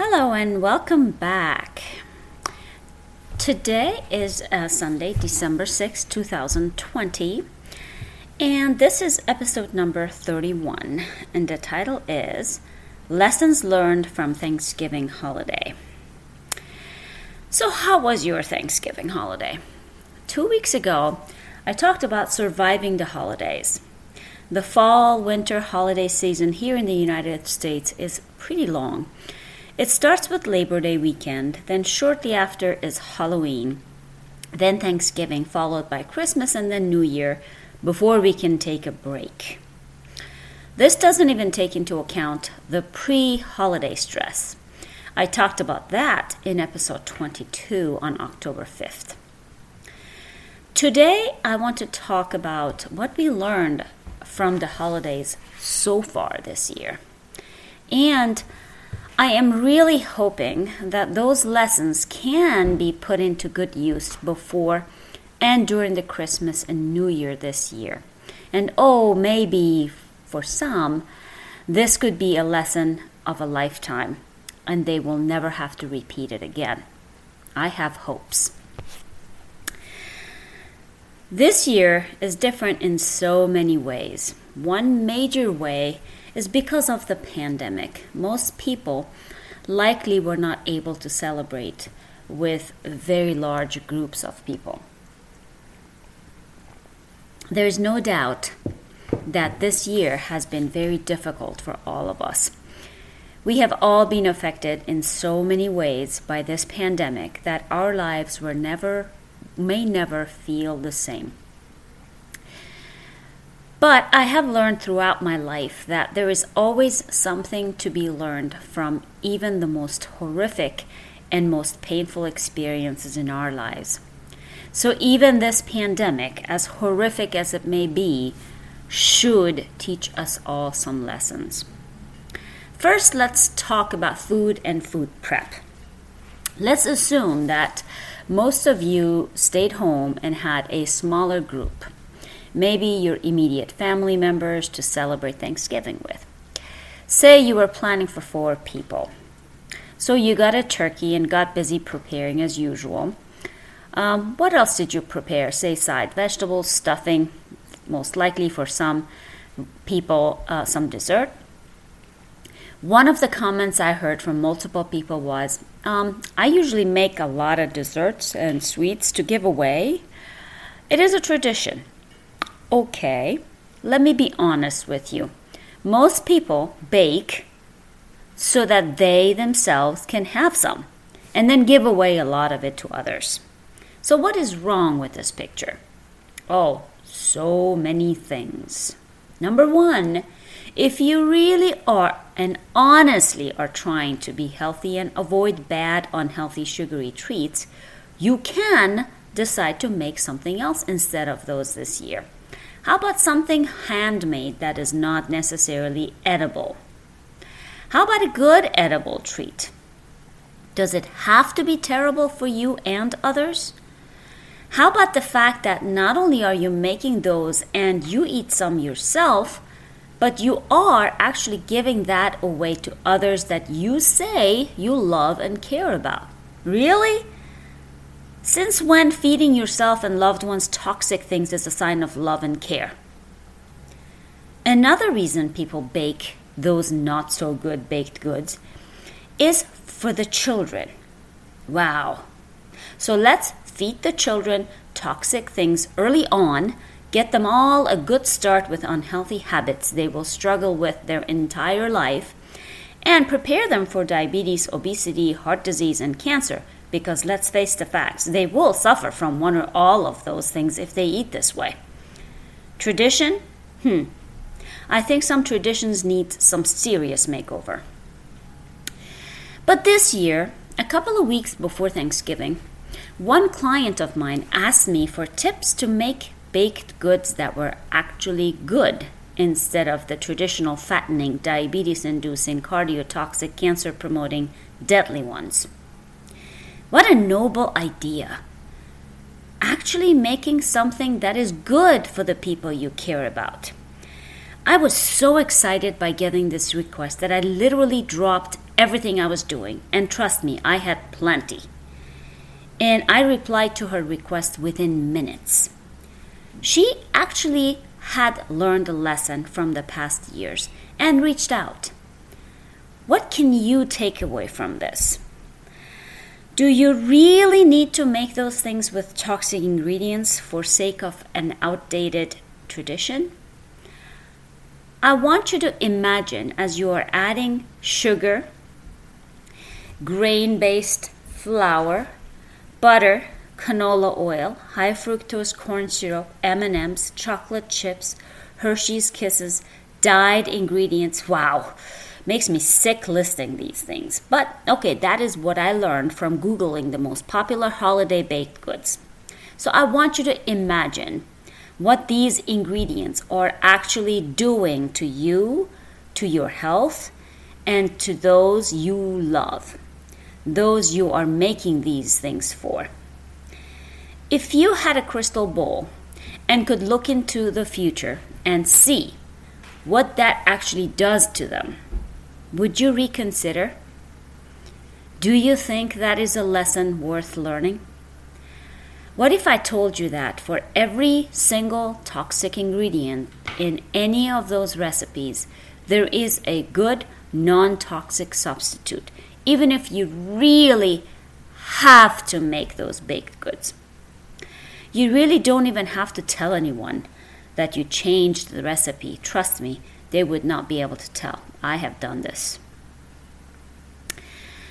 Hello and welcome back. Today is uh, Sunday, December 6, 2020, and this is episode number 31, and the title is Lessons Learned from Thanksgiving Holiday. So, how was your Thanksgiving holiday? Two weeks ago, I talked about surviving the holidays. The fall winter holiday season here in the United States is pretty long it starts with Labor Day weekend, then shortly after is Halloween, then Thanksgiving, followed by Christmas and then New Year before we can take a break. This doesn't even take into account the pre holiday stress. I talked about that in episode 22 on October 5th. Today, I want to talk about what we learned from the holidays so far this year and I am really hoping that those lessons can be put into good use before and during the Christmas and New Year this year. And oh, maybe for some, this could be a lesson of a lifetime and they will never have to repeat it again. I have hopes. This year is different in so many ways. One major way is because of the pandemic. Most people likely were not able to celebrate with very large groups of people. There is no doubt that this year has been very difficult for all of us. We have all been affected in so many ways by this pandemic that our lives were never may never feel the same. But I have learned throughout my life that there is always something to be learned from even the most horrific and most painful experiences in our lives. So, even this pandemic, as horrific as it may be, should teach us all some lessons. First, let's talk about food and food prep. Let's assume that most of you stayed home and had a smaller group maybe your immediate family members to celebrate Thanksgiving with. Say you were planning for four people. So you got a turkey and got busy preparing as usual. Um, what else did you prepare? Say side vegetables, stuffing, most likely for some people, uh, some dessert. One of the comments I heard from multiple people was um, I usually make a lot of desserts and sweets to give away. It is a tradition. Okay, let me be honest with you. Most people bake so that they themselves can have some and then give away a lot of it to others. So, what is wrong with this picture? Oh, so many things. Number one, if you really are and honestly are trying to be healthy and avoid bad, unhealthy, sugary treats, you can decide to make something else instead of those this year. How about something handmade that is not necessarily edible? How about a good edible treat? Does it have to be terrible for you and others? How about the fact that not only are you making those and you eat some yourself, but you are actually giving that away to others that you say you love and care about? Really? Since when feeding yourself and loved ones toxic things is a sign of love and care? Another reason people bake those not so good baked goods is for the children. Wow. So let's feed the children toxic things early on, get them all a good start with unhealthy habits they will struggle with their entire life, and prepare them for diabetes, obesity, heart disease, and cancer because let's face the facts, they will suffer from one or all of those things if they eat this way. Tradition? Hmm. I think some traditions need some serious makeover. But this year, a couple of weeks before Thanksgiving, one client of mine asked me for tips to make baked goods that were actually good instead of the traditional fattening, diabetes inducing, cardiotoxic, cancer promoting, deadly ones. What a noble idea! Actually, making something that is good for the people you care about. I was so excited by getting this request that I literally dropped everything I was doing. And trust me, I had plenty. And I replied to her request within minutes. She actually had learned a lesson from the past years and reached out. What can you take away from this? Do you really need to make those things with toxic ingredients for sake of an outdated tradition? I want you to imagine as you are adding sugar, grain-based flour, butter, canola oil, high fructose corn syrup, M&Ms, chocolate chips, Hershey's Kisses, dyed ingredients. Wow. Makes me sick listing these things. But okay, that is what I learned from googling the most popular holiday baked goods. So I want you to imagine what these ingredients are actually doing to you, to your health, and to those you love, those you are making these things for. If you had a crystal ball and could look into the future and see what that actually does to them, would you reconsider? Do you think that is a lesson worth learning? What if I told you that for every single toxic ingredient in any of those recipes, there is a good non toxic substitute, even if you really have to make those baked goods? You really don't even have to tell anyone that you changed the recipe. Trust me, they would not be able to tell. I have done this.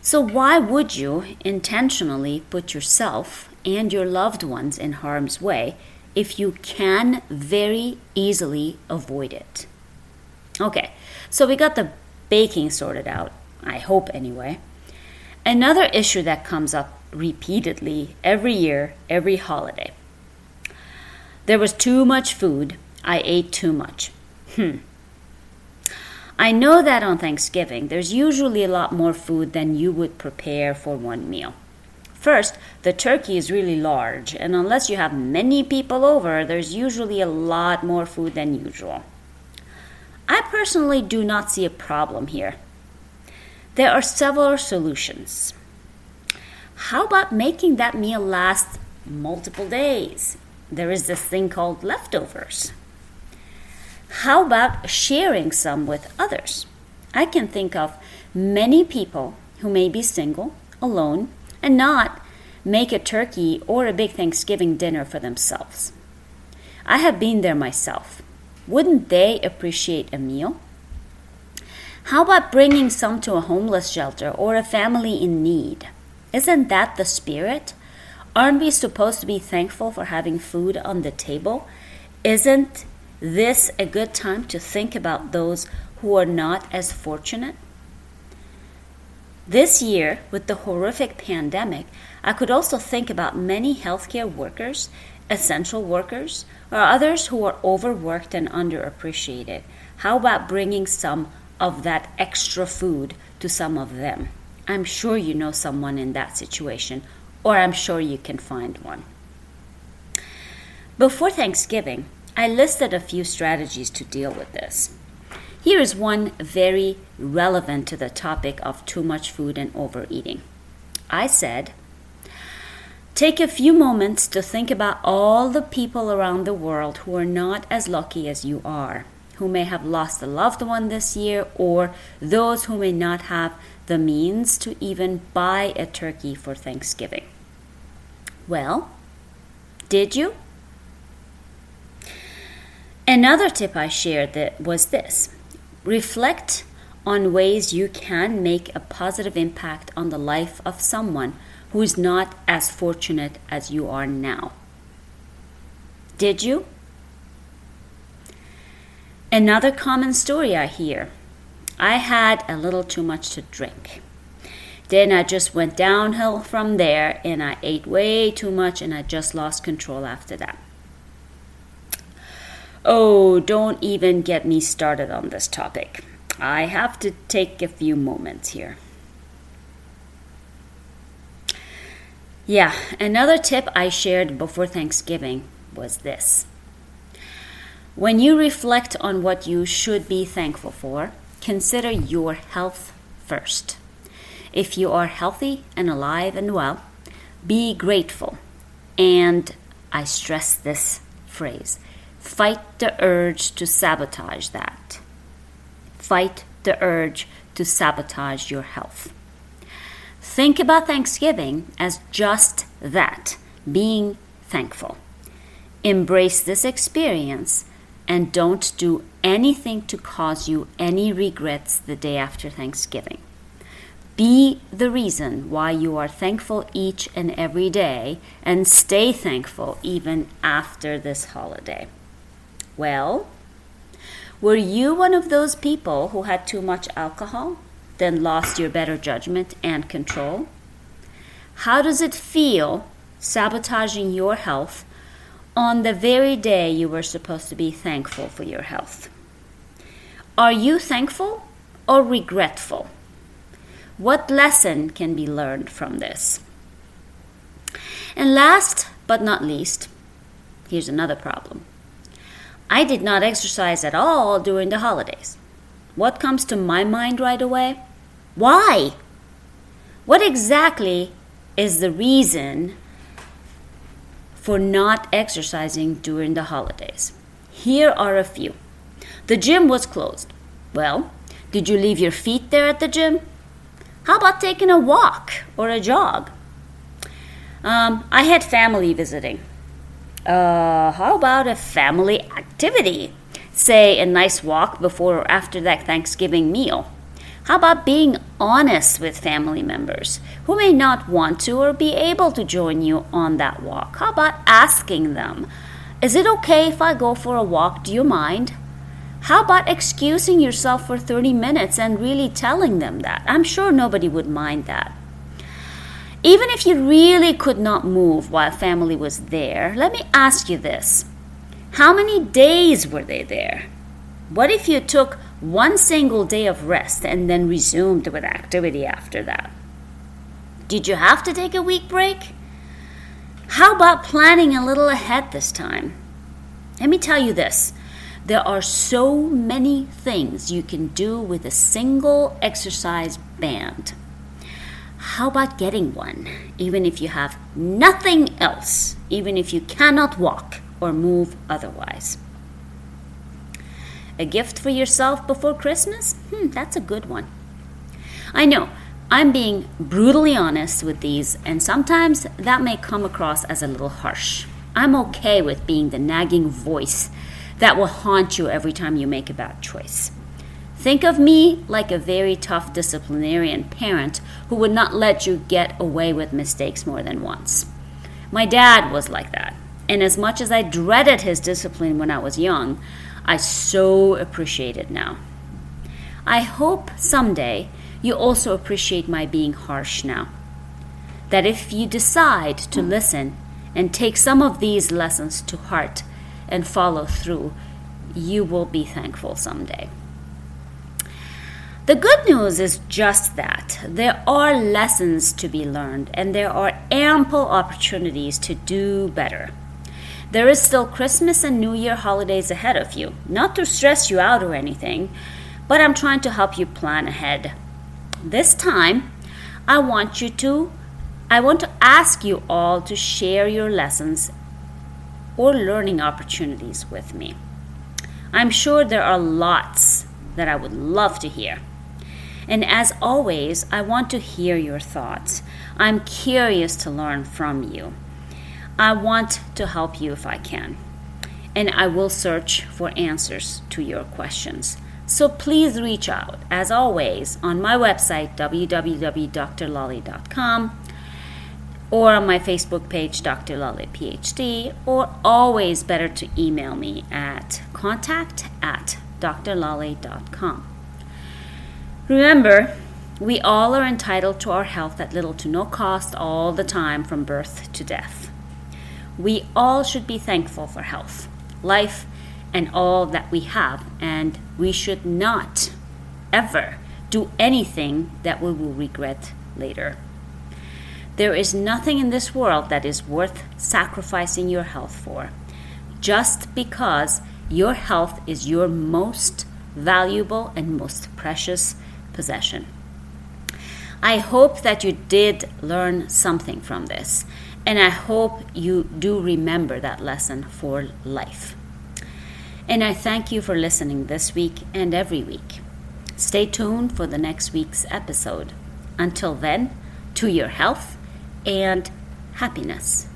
So, why would you intentionally put yourself and your loved ones in harm's way if you can very easily avoid it? Okay, so we got the baking sorted out, I hope anyway. Another issue that comes up repeatedly every year, every holiday. There was too much food. I ate too much. Hmm. I know that on Thanksgiving, there's usually a lot more food than you would prepare for one meal. First, the turkey is really large, and unless you have many people over, there's usually a lot more food than usual. I personally do not see a problem here. There are several solutions. How about making that meal last multiple days? There is this thing called leftovers. How about sharing some with others? I can think of many people who may be single, alone, and not make a turkey or a big Thanksgiving dinner for themselves. I have been there myself. Wouldn't they appreciate a meal? How about bringing some to a homeless shelter or a family in need? Isn't that the spirit? Aren't we supposed to be thankful for having food on the table? Isn't this a good time to think about those who are not as fortunate? This year, with the horrific pandemic, I could also think about many healthcare workers, essential workers, or others who are overworked and underappreciated. How about bringing some of that extra food to some of them? I'm sure you know someone in that situation, or I'm sure you can find one. Before Thanksgiving, I listed a few strategies to deal with this. Here is one very relevant to the topic of too much food and overeating. I said, Take a few moments to think about all the people around the world who are not as lucky as you are, who may have lost a loved one this year, or those who may not have the means to even buy a turkey for Thanksgiving. Well, did you? Another tip I shared that was this reflect on ways you can make a positive impact on the life of someone who is not as fortunate as you are now. Did you? Another common story I hear I had a little too much to drink. Then I just went downhill from there and I ate way too much and I just lost control after that. Oh, don't even get me started on this topic. I have to take a few moments here. Yeah, another tip I shared before Thanksgiving was this When you reflect on what you should be thankful for, consider your health first. If you are healthy and alive and well, be grateful. And I stress this phrase fight the urge to sabotage that. Fight the urge to sabotage your health. Think about Thanksgiving as just that being thankful. Embrace this experience and don't do anything to cause you any regrets the day after Thanksgiving. Be the reason why you are thankful each and every day and stay thankful even after this holiday. Well, were you one of those people who had too much alcohol, then lost your better judgment and control? How does it feel sabotaging your health on the very day you were supposed to be thankful for your health? Are you thankful or regretful? What lesson can be learned from this? And last but not least, here's another problem. I did not exercise at all during the holidays. What comes to my mind right away? Why? What exactly is the reason for not exercising during the holidays? Here are a few. The gym was closed. Well, did you leave your feet there at the gym? How about taking a walk or a jog? Um, I had family visiting. Uh, how about a family activity? Say a nice walk before or after that Thanksgiving meal. How about being honest with family members who may not want to or be able to join you on that walk? How about asking them, Is it okay if I go for a walk? Do you mind? How about excusing yourself for 30 minutes and really telling them that? I'm sure nobody would mind that. Even if you really could not move while family was there, let me ask you this. How many days were they there? What if you took one single day of rest and then resumed with activity after that? Did you have to take a week break? How about planning a little ahead this time? Let me tell you this there are so many things you can do with a single exercise band. How about getting one, even if you have nothing else, even if you cannot walk or move otherwise? A gift for yourself before Christmas? Hmm, that's a good one. I know, I'm being brutally honest with these, and sometimes that may come across as a little harsh. I'm okay with being the nagging voice that will haunt you every time you make a bad choice. Think of me like a very tough disciplinarian parent who would not let you get away with mistakes more than once. My dad was like that, and as much as I dreaded his discipline when I was young, I so appreciate it now. I hope someday you also appreciate my being harsh now. That if you decide to listen and take some of these lessons to heart, and follow through, you will be thankful someday. The good news is just that there are lessons to be learned and there are ample opportunities to do better. There is still Christmas and New Year holidays ahead of you. Not to stress you out or anything, but I'm trying to help you plan ahead. This time, I want you to I want to ask you all to share your lessons or learning opportunities with me. I'm sure there are lots that I would love to hear. And as always, I want to hear your thoughts. I'm curious to learn from you. I want to help you if I can. And I will search for answers to your questions. So please reach out, as always, on my website, www.drlolly.com or on my Facebook page, Dr. Lolly PhD, or always better to email me at contact at drlolly.com. Remember, we all are entitled to our health at little to no cost all the time from birth to death. We all should be thankful for health, life, and all that we have, and we should not ever do anything that we will regret later. There is nothing in this world that is worth sacrificing your health for, just because Your health is your most valuable and most precious possession. I hope that you did learn something from this, and I hope you do remember that lesson for life. And I thank you for listening this week and every week. Stay tuned for the next week's episode. Until then, to your health and happiness.